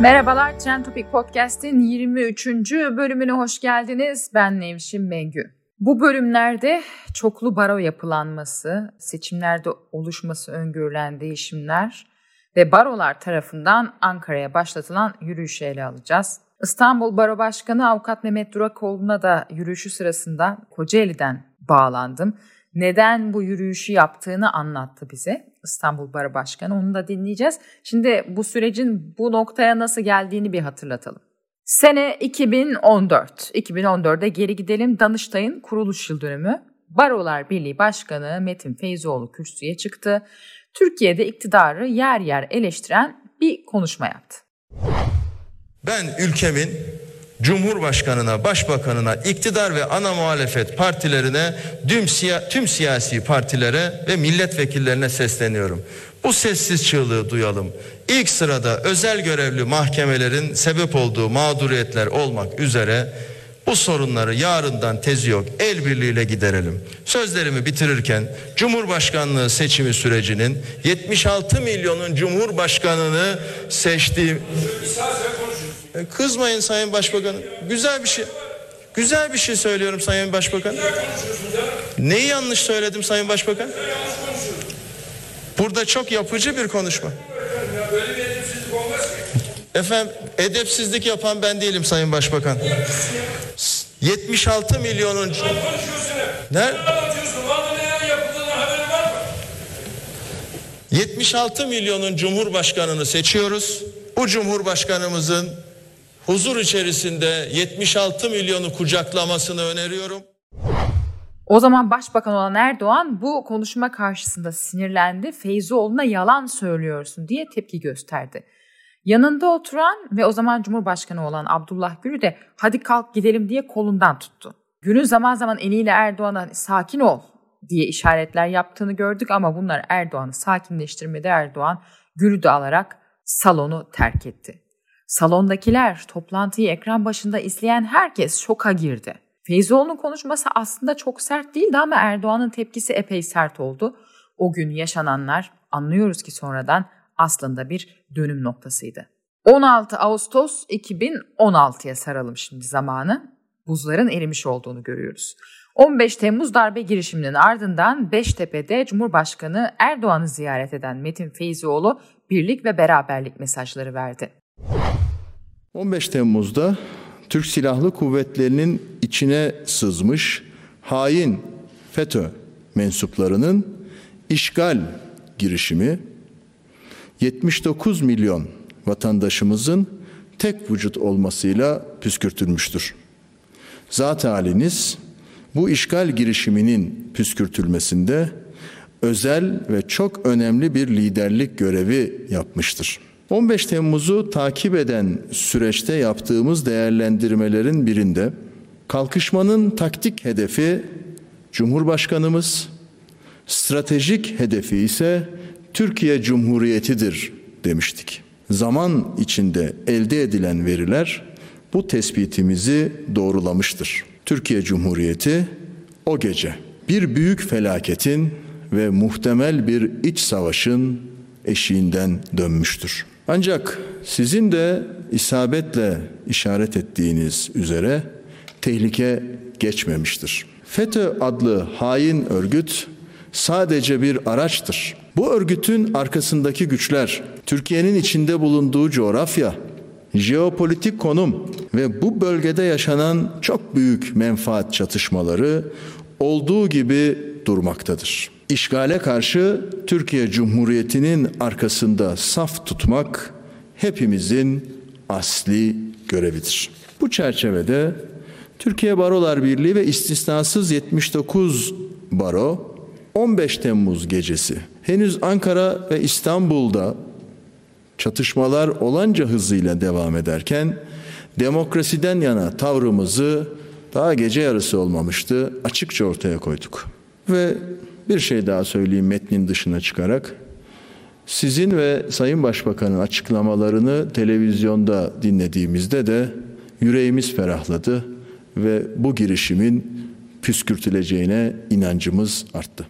Merhabalar Trend Topic Podcast'in 23. bölümüne hoş geldiniz. Ben Nevşin Mengü. Bu bölümlerde çoklu baro yapılanması, seçimlerde oluşması öngörülen değişimler ve barolar tarafından Ankara'ya başlatılan yürüyüşü ele alacağız. İstanbul Baro Başkanı Avukat Mehmet Durakoğlu'na da yürüyüşü sırasında Kocaeli'den bağlandım. Neden bu yürüyüşü yaptığını anlattı bize İstanbul Baro Başkanı. Onu da dinleyeceğiz. Şimdi bu sürecin bu noktaya nasıl geldiğini bir hatırlatalım. Sene 2014. 2014'e geri gidelim. Danıştay'ın kuruluş yıl dönümü. Barolar Birliği Başkanı Metin Feyzoğlu kürsüye çıktı. Türkiye'de iktidarı yer yer eleştiren bir konuşma yaptı. Ben ülkemin Cumhurbaşkanına, Başbakanına, iktidar ve ana muhalefet partilerine, tüm, siya tüm siyasi partilere ve milletvekillerine sesleniyorum. Bu sessiz çığlığı duyalım. İlk sırada özel görevli mahkemelerin sebep olduğu mağduriyetler olmak üzere bu sorunları yarından tezi yok el birliğiyle giderelim. Sözlerimi bitirirken Cumhurbaşkanlığı seçimi sürecinin 76 milyonun Cumhurbaşkanını seçtiği Kızmayın Sayın Başbakanım. Güzel bir şey. Güzel bir şey söylüyorum Sayın Başbakan. Neyi yanlış söyledim Sayın Başbakan? Burada çok yapıcı bir konuşma. Efendim edepsizlik yapan ben değilim Sayın Başbakan. 76 milyonun ne? 76 milyonun cumhurbaşkanını seçiyoruz. Bu cumhurbaşkanımızın huzur içerisinde 76 milyonu kucaklamasını öneriyorum. O zaman başbakan olan Erdoğan bu konuşma karşısında sinirlendi. Feyzoğlu'na yalan söylüyorsun diye tepki gösterdi. Yanında oturan ve o zaman Cumhurbaşkanı olan Abdullah Gül de hadi kalk gidelim diye kolundan tuttu. Gül'ün zaman zaman eliyle Erdoğan'a sakin ol diye işaretler yaptığını gördük ama bunlar Erdoğan'ı sakinleştirmedi. Erdoğan Gül'ü de alarak salonu terk etti. Salondakiler, toplantıyı ekran başında izleyen herkes şoka girdi. Feyzoğlu'nun konuşması aslında çok sert değildi ama Erdoğan'ın tepkisi epey sert oldu. O gün yaşananlar anlıyoruz ki sonradan aslında bir dönüm noktasıydı. 16 Ağustos 2016'ya saralım şimdi zamanı. Buzların erimiş olduğunu görüyoruz. 15 Temmuz darbe girişiminin ardından Beştepe'de Cumhurbaşkanı Erdoğan'ı ziyaret eden Metin Feyzioğlu birlik ve beraberlik mesajları verdi. 15 Temmuz'da Türk Silahlı Kuvvetleri'nin içine sızmış hain FETÖ mensuplarının işgal girişimi 79 milyon vatandaşımızın tek vücut olmasıyla püskürtülmüştür. Zat haliniz bu işgal girişiminin püskürtülmesinde özel ve çok önemli bir liderlik görevi yapmıştır. 15 Temmuz'u takip eden süreçte yaptığımız değerlendirmelerin birinde kalkışmanın taktik hedefi Cumhurbaşkanımız, stratejik hedefi ise Türkiye Cumhuriyeti'dir demiştik. Zaman içinde elde edilen veriler bu tespitimizi doğrulamıştır. Türkiye Cumhuriyeti o gece bir büyük felaketin ve muhtemel bir iç savaşın eşiğinden dönmüştür. Ancak sizin de isabetle işaret ettiğiniz üzere tehlike geçmemiştir. FETÖ adlı hain örgüt sadece bir araçtır. Bu örgütün arkasındaki güçler, Türkiye'nin içinde bulunduğu coğrafya, jeopolitik konum ve bu bölgede yaşanan çok büyük menfaat çatışmaları olduğu gibi durmaktadır. İşgale karşı Türkiye Cumhuriyeti'nin arkasında saf tutmak hepimizin asli görevidir. Bu çerçevede Türkiye Barolar Birliği ve istisnasız 79 baro 15 Temmuz gecesi henüz Ankara ve İstanbul'da çatışmalar olanca hızıyla devam ederken demokrasiden yana tavrımızı daha gece yarısı olmamıştı açıkça ortaya koyduk. Ve bir şey daha söyleyeyim metnin dışına çıkarak. Sizin ve Sayın Başbakan'ın açıklamalarını televizyonda dinlediğimizde de yüreğimiz ferahladı ve bu girişimin püskürtüleceğine inancımız arttı.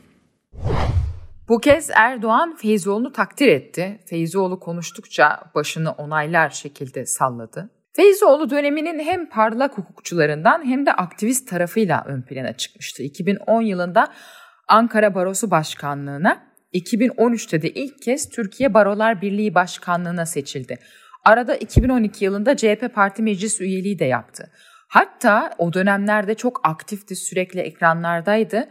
Bu kez Erdoğan Feyzoğlu'nu takdir etti. Feyzoğlu konuştukça başını onaylar şekilde salladı. Feyzoğlu döneminin hem parlak hukukçularından hem de aktivist tarafıyla ön plana çıkmıştı. 2010 yılında Ankara Barosu Başkanlığı'na, 2013'te de ilk kez Türkiye Barolar Birliği Başkanlığı'na seçildi. Arada 2012 yılında CHP Parti Meclis üyeliği de yaptı. Hatta o dönemlerde çok aktifti, sürekli ekranlardaydı.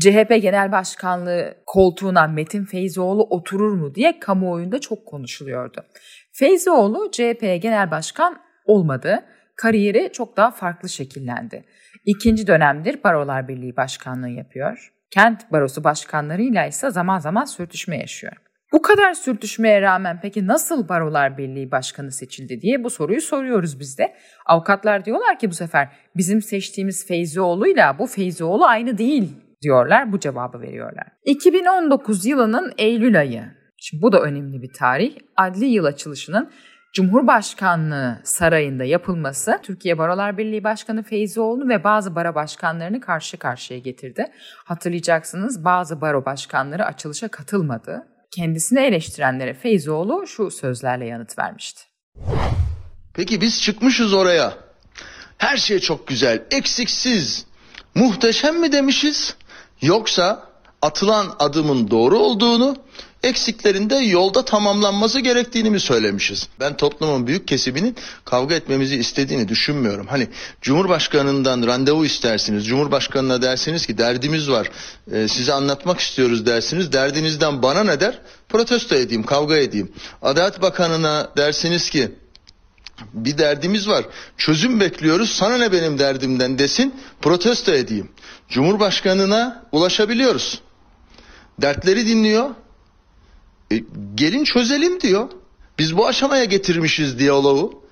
CHP Genel Başkanlığı koltuğuna Metin Feyzoğlu oturur mu diye kamuoyunda çok konuşuluyordu. Feyzoğlu CHP Genel Başkan olmadı. Kariyeri çok daha farklı şekillendi. İkinci dönemdir Barolar Birliği Başkanlığı yapıyor. Kent barosu başkanlarıyla ise zaman zaman sürtüşme yaşıyor. Bu kadar sürtüşmeye rağmen peki nasıl Barolar Birliği Başkanı seçildi diye bu soruyu soruyoruz biz de. Avukatlar diyorlar ki bu sefer bizim seçtiğimiz Feyzioğlu'yla bu Feyzioğlu aynı değil diyorlar bu cevabı veriyorlar. 2019 yılının Eylül ayı. Şimdi bu da önemli bir tarih. Adli yıl açılışının Cumhurbaşkanlığı sarayında yapılması Türkiye Barolar Birliği Başkanı Feyzioğlu ve bazı baro başkanlarını karşı karşıya getirdi. Hatırlayacaksınız bazı baro başkanları açılışa katılmadı. Kendisini eleştirenlere Feyzoğlu şu sözlerle yanıt vermişti. Peki biz çıkmışız oraya. Her şey çok güzel, eksiksiz, muhteşem mi demişiz? Yoksa atılan adımın doğru olduğunu, eksiklerinde yolda tamamlanması gerektiğini mi söylemişiz? Ben toplumun büyük kesiminin kavga etmemizi istediğini düşünmüyorum. Hani Cumhurbaşkanından randevu istersiniz. Cumhurbaşkanına dersiniz ki derdimiz var. E, size anlatmak istiyoruz dersiniz. Derdinizden bana ne der? Protesto edeyim, kavga edeyim. Adalet Bakanı'na dersiniz ki bir derdimiz var. Çözüm bekliyoruz. Sana ne benim derdimden desin. Protesto edeyim. Cumhurbaşkanına ulaşabiliyoruz. Dertleri dinliyor. E, gelin çözelim diyor. Biz bu aşamaya getirmişiz diyaloğu.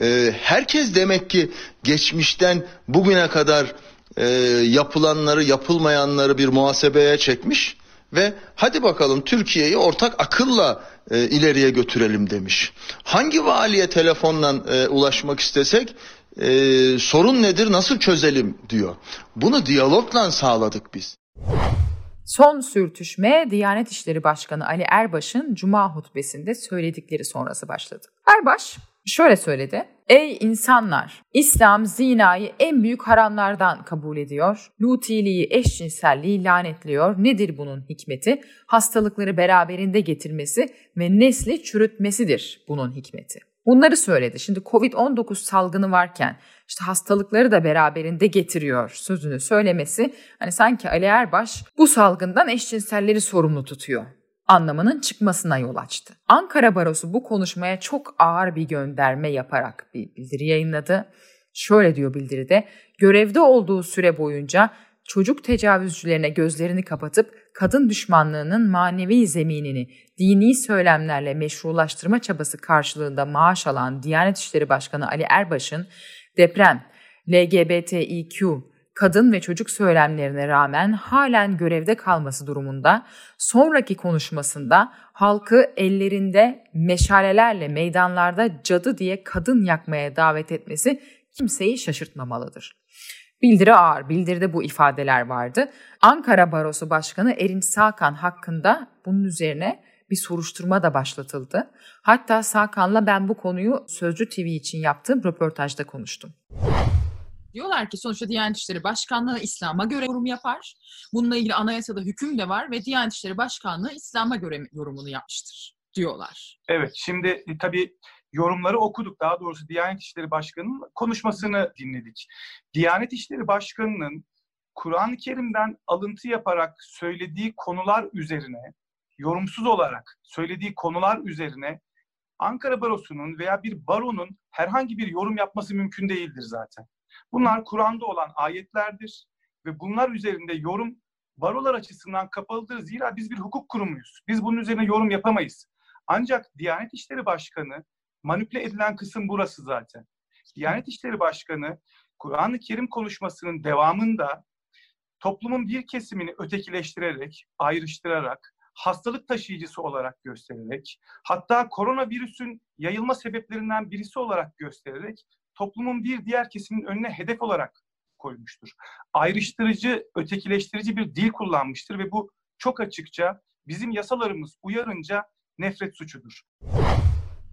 E, herkes demek ki geçmişten bugüne kadar e, yapılanları yapılmayanları bir muhasebeye çekmiş ve hadi bakalım Türkiye'yi ortak akılla e, ileriye götürelim demiş. Hangi valiye telefonla e, ulaşmak istesek e, sorun nedir nasıl çözelim diyor. Bunu diyalogla sağladık biz. Son sürtüşme Diyanet İşleri Başkanı Ali Erbaş'ın Cuma hutbesinde söyledikleri sonrası başladı. Erbaş şöyle söyledi. Ey insanlar! İslam zinayı en büyük haramlardan kabul ediyor. Lutiliği, eşcinselliği lanetliyor. Nedir bunun hikmeti? Hastalıkları beraberinde getirmesi ve nesli çürütmesidir bunun hikmeti. Bunları söyledi. Şimdi Covid-19 salgını varken işte hastalıkları da beraberinde getiriyor sözünü söylemesi hani sanki Ali Erbaş bu salgından eşcinselleri sorumlu tutuyor anlamının çıkmasına yol açtı. Ankara Barosu bu konuşmaya çok ağır bir gönderme yaparak bir bildiri yayınladı. Şöyle diyor bildiride, görevde olduğu süre boyunca çocuk tecavüzcülerine gözlerini kapatıp kadın düşmanlığının manevi zeminini dini söylemlerle meşrulaştırma çabası karşılığında maaş alan Diyanet İşleri Başkanı Ali Erbaş'ın deprem, LGBTİQ, kadın ve çocuk söylemlerine rağmen halen görevde kalması durumunda sonraki konuşmasında halkı ellerinde meşalelerle meydanlarda cadı diye kadın yakmaya davet etmesi kimseyi şaşırtmamalıdır. Bildiri ağır, bildiride bu ifadeler vardı. Ankara Barosu Başkanı Erinç Sakan hakkında bunun üzerine bir soruşturma da başlatıldı. Hatta Sakan'la ben bu konuyu Sözcü TV için yaptığım röportajda konuştum. Diyorlar ki sonuçta Diyanet İşleri Başkanlığı İslam'a göre yorum yapar. Bununla ilgili anayasada hüküm de var ve Diyanet İşleri Başkanlığı İslam'a göre yorumunu yapmıştır diyorlar. Evet şimdi e, tabii yorumları okuduk. Daha doğrusu Diyanet İşleri Başkanı'nın konuşmasını dinledik. Diyanet İşleri Başkanı'nın Kur'an-ı Kerim'den alıntı yaparak söylediği konular üzerine, yorumsuz olarak söylediği konular üzerine Ankara Barosu'nun veya bir baronun herhangi bir yorum yapması mümkün değildir zaten. Bunlar Kur'an'da olan ayetlerdir ve bunlar üzerinde yorum barolar açısından kapalıdır. Zira biz bir hukuk kurumuyuz. Biz bunun üzerine yorum yapamayız. Ancak Diyanet İşleri Başkanı manipüle edilen kısım burası zaten. Diyanet İşleri Başkanı Kur'an-ı Kerim konuşmasının devamında toplumun bir kesimini ötekileştirerek, ayrıştırarak, hastalık taşıyıcısı olarak göstererek, hatta koronavirüsün yayılma sebeplerinden birisi olarak göstererek toplumun bir diğer kesiminin önüne hedef olarak koymuştur. Ayrıştırıcı, ötekileştirici bir dil kullanmıştır ve bu çok açıkça bizim yasalarımız uyarınca nefret suçudur.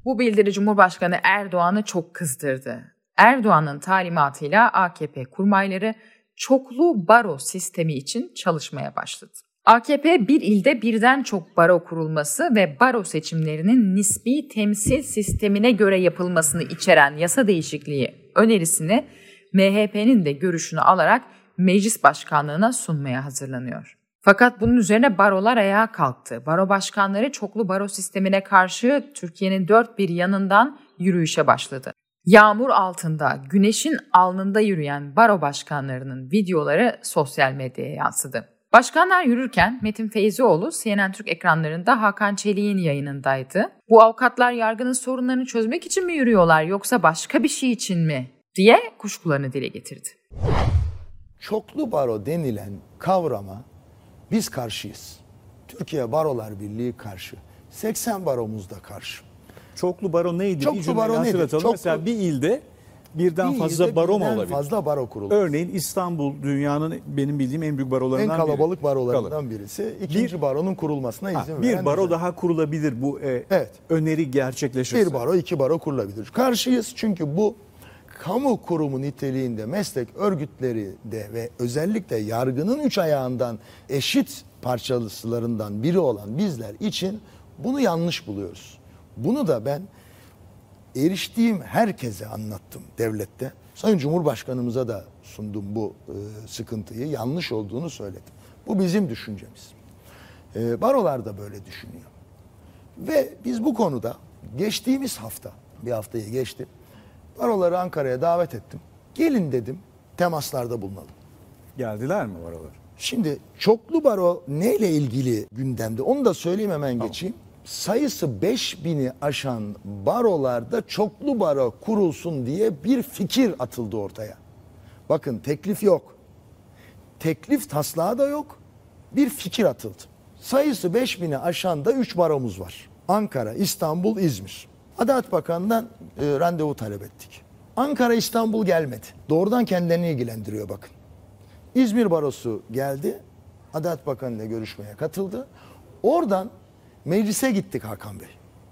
Bu bildiri Cumhurbaşkanı Erdoğan'ı çok kızdırdı. Erdoğan'ın talimatıyla AKP kurmayları çoklu baro sistemi için çalışmaya başladı. AKP bir ilde birden çok baro kurulması ve baro seçimlerinin nispi temsil sistemine göre yapılmasını içeren yasa değişikliği önerisini MHP'nin de görüşünü alarak meclis başkanlığına sunmaya hazırlanıyor. Fakat bunun üzerine barolar ayağa kalktı. Baro başkanları çoklu baro sistemine karşı Türkiye'nin dört bir yanından yürüyüşe başladı. Yağmur altında, güneşin alnında yürüyen baro başkanlarının videoları sosyal medyaya yansıdı. Başkanlar yürürken Metin Feyzioğlu CNN Türk ekranlarında Hakan Çelik'in yayınındaydı. Bu avukatlar yargının sorunlarını çözmek için mi yürüyorlar yoksa başka bir şey için mi diye kuşkularını dile getirdi. Çoklu baro denilen kavrama biz karşıyız. Türkiye Barolar Birliği karşı. 80 baromuz da karşı. Çoklu baro neydi? Çoklu baro nedir? hatırlatalım. Çoklu- Mesela bir ilde birden Bir fazla baro mu olabilir? fazla baro kurulur. Örneğin İstanbul dünyanın benim bildiğim en büyük En barolarından biri. kalabalık barolarından Kalır. birisi. İkinci baronun kurulmasına Ha, izin bir veren baro düzen. daha kurulabilir bu e, Evet. öneri gerçekleşirse. Bir baro, iki baro kurulabilir. Karşıyız çünkü bu kamu kurumu niteliğinde meslek örgütleri de ve özellikle yargının üç ayağından eşit parçalılarından biri olan bizler için bunu yanlış buluyoruz. Bunu da ben eriştiğim herkese anlattım devlette. Sayın Cumhurbaşkanımıza da sundum bu e, sıkıntıyı. Yanlış olduğunu söyledim. Bu bizim düşüncemiz. E, barolar da böyle düşünüyor. Ve biz bu konuda geçtiğimiz hafta, bir haftayı geçti, baroları Ankara'ya davet ettim. Gelin dedim, temaslarda bulunalım. Geldiler mi barolar? Şimdi çoklu baro neyle ilgili gündemde onu da söyleyeyim hemen geçeyim. Sayısı 5000'i aşan barolarda çoklu baro kurulsun diye bir fikir atıldı ortaya. Bakın teklif yok. Teklif taslağı da yok. Bir fikir atıldı. Sayısı 5000'i aşan da 3 baromuz var. Ankara, İstanbul, İzmir. Adalet Bakanı'ndan e, randevu talep ettik. Ankara, İstanbul gelmedi. Doğrudan kendilerini ilgilendiriyor bakın. İzmir Barosu geldi. Adalet Bakanı ile görüşmeye katıldı. Oradan meclise gittik Hakan Bey.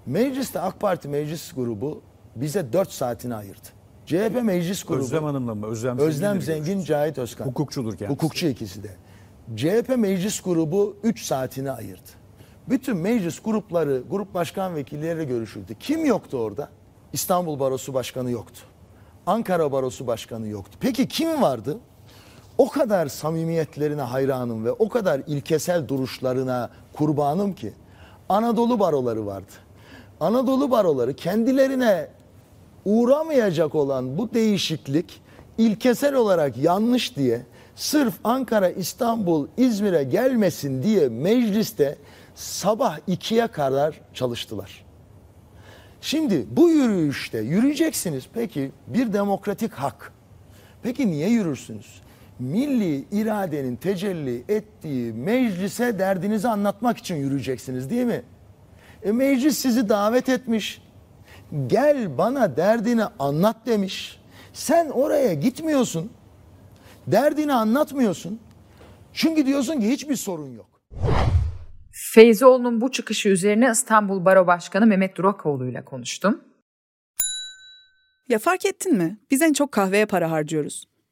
Mecliste AK Parti meclis grubu bize 4 saatini ayırdı. CHP meclis grubu Özlem Hanım'la mı? Özlem, Özlem Zengin, Cahit Özkan. Hukukçudur kendisi. Hukukçu ikisi de. CHP meclis grubu 3 saatini ayırdı. Bütün meclis grupları, grup başkan vekilleriyle görüşüldü. Kim yoktu orada? İstanbul Barosu Başkanı yoktu. Ankara Barosu Başkanı yoktu. Peki kim vardı? O kadar samimiyetlerine hayranım ve o kadar ilkesel duruşlarına kurbanım ki Anadolu baroları vardı. Anadolu baroları kendilerine uğramayacak olan bu değişiklik ilkesel olarak yanlış diye sırf Ankara, İstanbul, İzmir'e gelmesin diye mecliste sabah ikiye kadar çalıştılar. Şimdi bu yürüyüşte yürüyeceksiniz. Peki bir demokratik hak. Peki niye yürürsünüz? Milli iradenin tecelli ettiği meclise derdinizi anlatmak için yürüyeceksiniz değil mi? E meclis sizi davet etmiş. Gel bana derdini anlat demiş. Sen oraya gitmiyorsun. Derdini anlatmıyorsun. Çünkü diyorsun ki hiçbir sorun yok. Feyzioğlu'nun bu çıkışı üzerine İstanbul Baro Başkanı Mehmet Durakoğlu ile konuştum. Ya fark ettin mi? Biz en çok kahveye para harcıyoruz.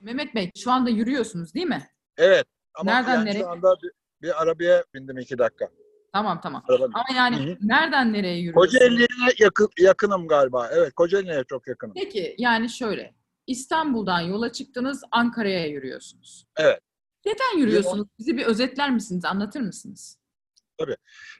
Mehmet Bey şu anda yürüyorsunuz değil mi? Evet. Ama Nereden yani nereye? şu anda bir, bir arabaya bindim iki dakika. Tamam tamam. Araba- Ama yani Hı hı. nereden nereye yürüyorsunuz? Kocaeli'ye yakın, yakınım galiba. Evet Kocaeli'ye çok yakınım. Peki yani şöyle. İstanbul'dan yola çıktınız, Ankara'ya yürüyorsunuz. Evet. Neden yürüyorsunuz? Bizi bir özetler misiniz, anlatır mısınız? Tabii.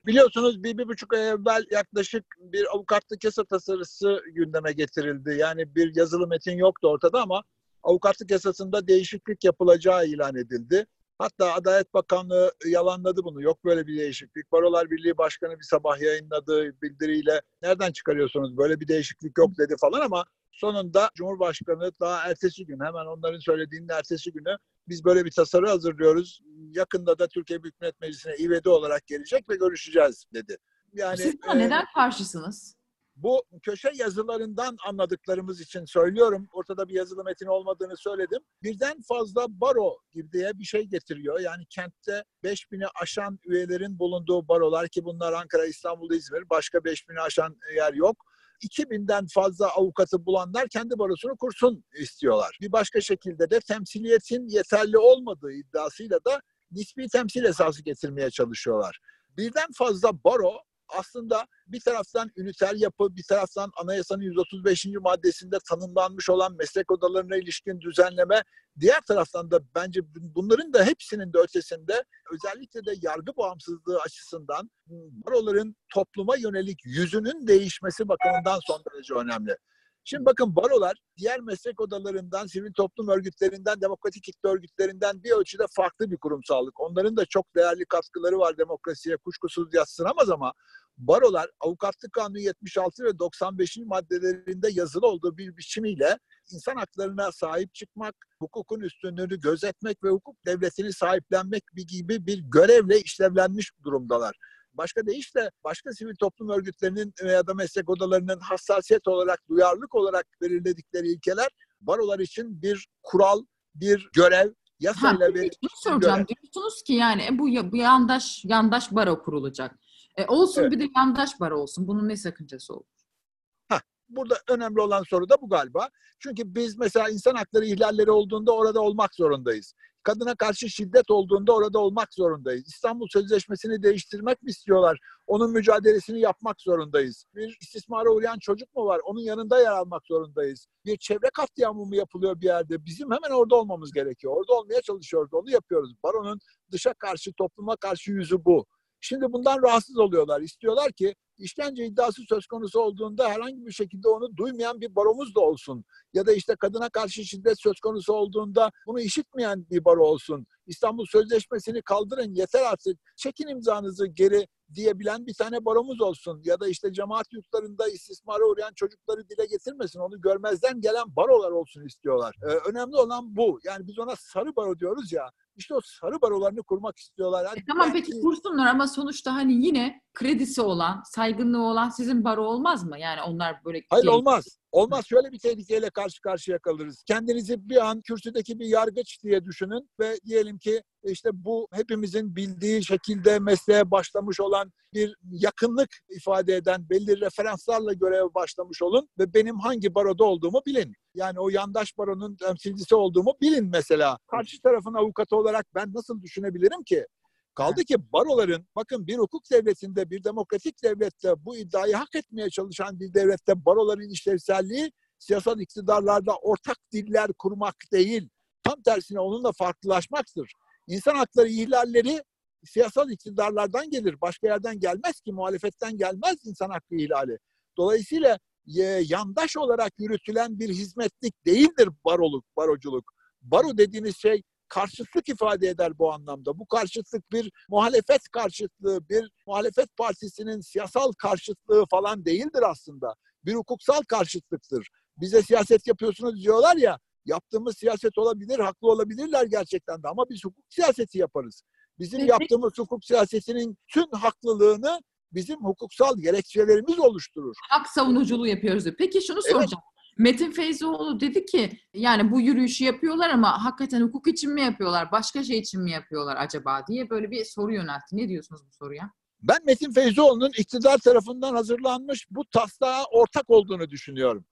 Biliyorsunuz bir, bir buçuk ay evvel yaklaşık bir avukatlık yasa tasarısı gündeme getirildi. Yani bir yazılı metin yoktu ortada ama avukatlık yasasında değişiklik yapılacağı ilan edildi. Hatta Adalet Bakanlığı yalanladı bunu. Yok böyle bir değişiklik. Barolar Birliği Başkanı bir sabah yayınladığı bildiriyle nereden çıkarıyorsunuz böyle bir değişiklik yok dedi falan ama sonunda Cumhurbaşkanı daha ertesi gün hemen onların söylediğinin ertesi günü biz böyle bir tasarı hazırlıyoruz. Yakında da Türkiye Büyük Millet Meclisi'ne ivedi olarak gelecek ve görüşeceğiz dedi. Yani Siz e, neden karşısınız? Bu köşe yazılarından anladıklarımız için söylüyorum. Ortada bir yazılı metin olmadığını söyledim. Birden fazla baro diye bir şey getiriyor. Yani kentte 5000'i aşan üyelerin bulunduğu barolar ki bunlar Ankara, İstanbul, İzmir. Başka 5000'i aşan yer yok. 2000'den fazla avukatı bulanlar kendi barosunu kursun istiyorlar. Bir başka şekilde de temsiliyetin yeterli olmadığı iddiasıyla da nispi temsil esası getirmeye çalışıyorlar. Birden fazla baro aslında bir taraftan üniter yapı, bir taraftan anayasanın 135. maddesinde tanımlanmış olan meslek odalarına ilişkin düzenleme, diğer taraftan da bence bunların da hepsinin de ötesinde özellikle de yargı bağımsızlığı açısından baroların topluma yönelik yüzünün değişmesi bakımından son derece önemli. Şimdi bakın barolar diğer meslek odalarından, sivil toplum örgütlerinden, demokratik kitle örgütlerinden bir ölçüde farklı bir kurumsallık. Onların da çok değerli katkıları var demokrasiye kuşkusuz yatsınamaz ama barolar avukatlık kanunu 76 ve 95. maddelerinde yazılı olduğu bir biçimiyle insan haklarına sahip çıkmak, hukukun üstünlüğünü gözetmek ve hukuk devletini sahiplenmek gibi bir görevle işlevlenmiş durumdalar. Başka deyişle başka sivil toplum örgütlerinin ya da meslek odalarının hassasiyet olarak, duyarlılık olarak belirledikleri ilkeler barolar için bir kural, bir görev, yasayla Ha, Bunu bir soracağım. görev. Diyorsunuz ki yani bu, bu yandaş yandaş baro kurulacak. E, olsun Evet. bir de yandaş baro olsun. Bunun ne sakıncası olur? Burada önemli olan soru da bu galiba. Çünkü biz mesela insan hakları ihlalleri olduğunda orada olmak zorundayız. Kadına karşı şiddet olduğunda orada olmak zorundayız. İstanbul Sözleşmesi'ni değiştirmek mi istiyorlar? Onun mücadelesini yapmak zorundayız. Bir istismara uğrayan çocuk mu var? Onun yanında yer almak zorundayız. Bir çevre katliamı mı yapılıyor bir yerde? Bizim hemen orada olmamız gerekiyor. Orada olmaya çalışıyoruz. Onu yapıyoruz. Baronun dışa karşı, topluma karşı yüzü bu. Şimdi bundan rahatsız oluyorlar. İstiyorlar ki işkence iddiası söz konusu olduğunda herhangi bir şekilde onu duymayan bir baromuz da olsun. Ya da işte kadına karşı şiddet söz konusu olduğunda bunu işitmeyen bir baro olsun. İstanbul Sözleşmesi'ni kaldırın yeter artık. Çekin imzanızı geri diyebilen bir tane baromuz olsun. Ya da işte cemaat yurtlarında istismara uğrayan çocukları dile getirmesin. Onu görmezden gelen barolar olsun istiyorlar. Ee, önemli olan bu. Yani biz ona sarı baro diyoruz ya. İşte o sarı barolarını kurmak istiyorlar. Yani E, tamam belki- peki kursunlar ama sonuçta hani yine kredisi olan, saygınlığı olan sizin baro olmaz mı? Yani onlar böyle Hayır olmaz. Olmaz. Şöyle bir tehlikeyle karşı karşıya kalırız. Kendinizi bir an kürsüdeki bir yargıç diye düşünün ve diyelim ki işte bu hepimizin bildiği şekilde mesleğe başlamış olan bir yakınlık ifade eden belli referanslarla göreve başlamış olun ve benim hangi baroda olduğumu bilin. Yani o yandaş baronun temsilcisi olduğumu bilin mesela. Karşı tarafın avukatı olarak ben nasıl düşünebilirim ki? Kaldı ki baroların bakın bir hukuk devletinde bir demokratik devlette bu iddiayı hak etmeye çalışan bir devlette baroların işlevselliği siyasal iktidarlarda ortak diller kurmak değil. Tam tersine onunla farklılaşmaktır. İnsan hakları ihlalleri siyasal iktidarlardan gelir. Başka yerden gelmez ki muhalefetten gelmez insan hakkı ihlali. Dolayısıyla e, yandaş olarak yürütülen bir hizmetlik değildir baroluk, baroculuk. Baro dediğiniz şey karşıtlık ifade eder bu anlamda. Bu karşıtlık bir muhalefet karşıtlığı, bir muhalefet partisinin siyasal karşıtlığı falan değildir aslında. Bir hukuksal karşıtlıktır. Bize siyaset yapıyorsunuz diyorlar ya, yaptığımız siyaset olabilir, haklı olabilirler gerçekten de ama biz hukuk siyaseti yaparız. Bizim yaptığımız hukuk siyasetinin tüm haklılığını bizim hukuksal gerekçelerimiz oluşturur. Hak savunuculuğu yapıyoruz. Peki şunu soracağım. Metin Feyzoğlu dedi ki yani bu yürüyüşü yapıyorlar ama hakikaten hukuk için mi yapıyorlar, başka şey için mi yapıyorlar acaba diye böyle bir soru yöneltti. Ne diyorsunuz bu soruya? Ben Metin Feyzoğlu'nun iktidar tarafından hazırlanmış bu taslağa ortak olduğunu düşünüyorum.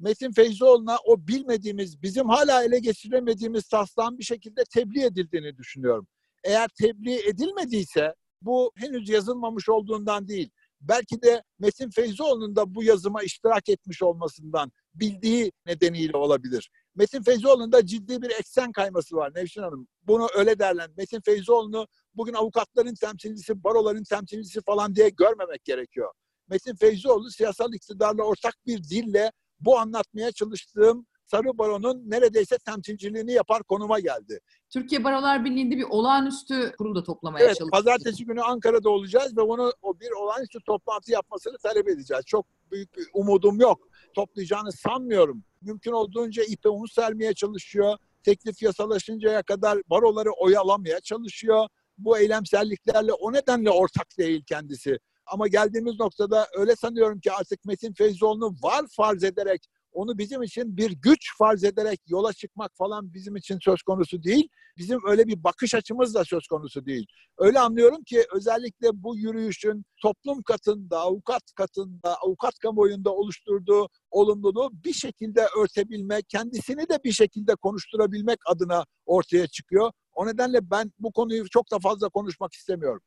Metin Feyzoğlu'na o bilmediğimiz, bizim hala ele geçiremediğimiz taslağın bir şekilde tebliğ edildiğini düşünüyorum. Eğer tebliğ edilmediyse bu henüz yazılmamış olduğundan değil. Belki de Metin Feyzoğlu'nun da bu yazıma iştirak etmiş olmasından bildiği nedeniyle olabilir. Metin Feyzoğlu'nun da ciddi bir eksen kayması var Nevşin Hanım. Bunu öyle derler. Metin Feyzoğlu'nu bugün avukatların temsilcisi, baroların temsilcisi falan diye görmemek gerekiyor. Metin Feyzoğlu siyasal iktidarla ortak bir dille bu anlatmaya çalıştığım Sarı Baro'nun neredeyse temsilciliğini yapar konuma geldi. Türkiye Barolar Birliği'nde bir olağanüstü kurul da toplamaya evet, çalışıyor. Pazartesi günü Ankara'da olacağız ve onu o bir olağanüstü toplantı yapmasını talep edeceğiz. Çok büyük bir umudum yok. Toplayacağını sanmıyorum. Mümkün olduğunca ipe un sermeye çalışıyor. Teklif yasalaşıncaya kadar baroları oyalamaya çalışıyor. Bu eylemselliklerle o nedenle ortak değil kendisi. Ama geldiğimiz noktada öyle sanıyorum ki artık Metin Feyzoğlu'nu var farz ederek onu bizim için bir güç farz ederek yola çıkmak falan bizim için söz konusu değil. Bizim öyle bir bakış açımız da söz konusu değil. Öyle anlıyorum ki özellikle bu yürüyüşün toplum katında, avukat katında, avukat kamuoyunda oluşturduğu olumluluğu bir şekilde örtebilmek, kendisini de bir şekilde konuşturabilmek adına ortaya çıkıyor. O nedenle ben bu konuyu çok da fazla konuşmak istemiyorum.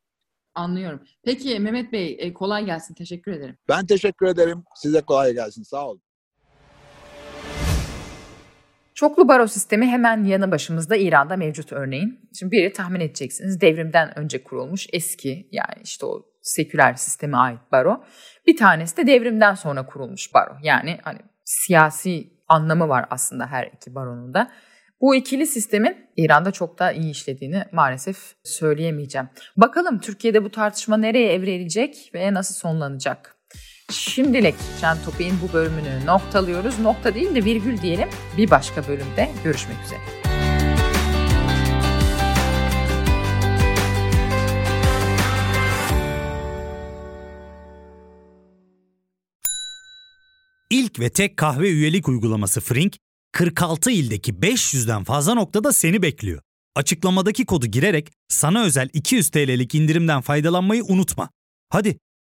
Anlıyorum. Peki Mehmet Bey e, kolay gelsin. Teşekkür ederim. Ben teşekkür ederim. Size kolay gelsin. Sağ olun. Çoklu baro sistemi hemen yanı başımızda İran'da mevcut örneğin. Şimdi biri tahmin edeceksiniz devrimden önce kurulmuş eski yani işte o seküler sisteme ait baro. Bir tanesi de devrimden sonra kurulmuş baro. Yani hani siyasi anlamı var aslında her iki baronun da. Bu ikili sistemin İran'da çok daha iyi işlediğini maalesef söyleyemeyeceğim. Bakalım Türkiye'de bu tartışma nereye evrilecek ve nasıl sonlanacak? Şimdilik Can Topik'in bu bölümünü noktalıyoruz. Nokta değil de virgül diyelim. Bir başka bölümde görüşmek üzere. İlk ve tek kahve üyelik uygulaması Frink, 46 ildeki 500'den fazla noktada seni bekliyor. Açıklamadaki kodu girerek sana özel 200 TL'lik indirimden faydalanmayı unutma. Hadi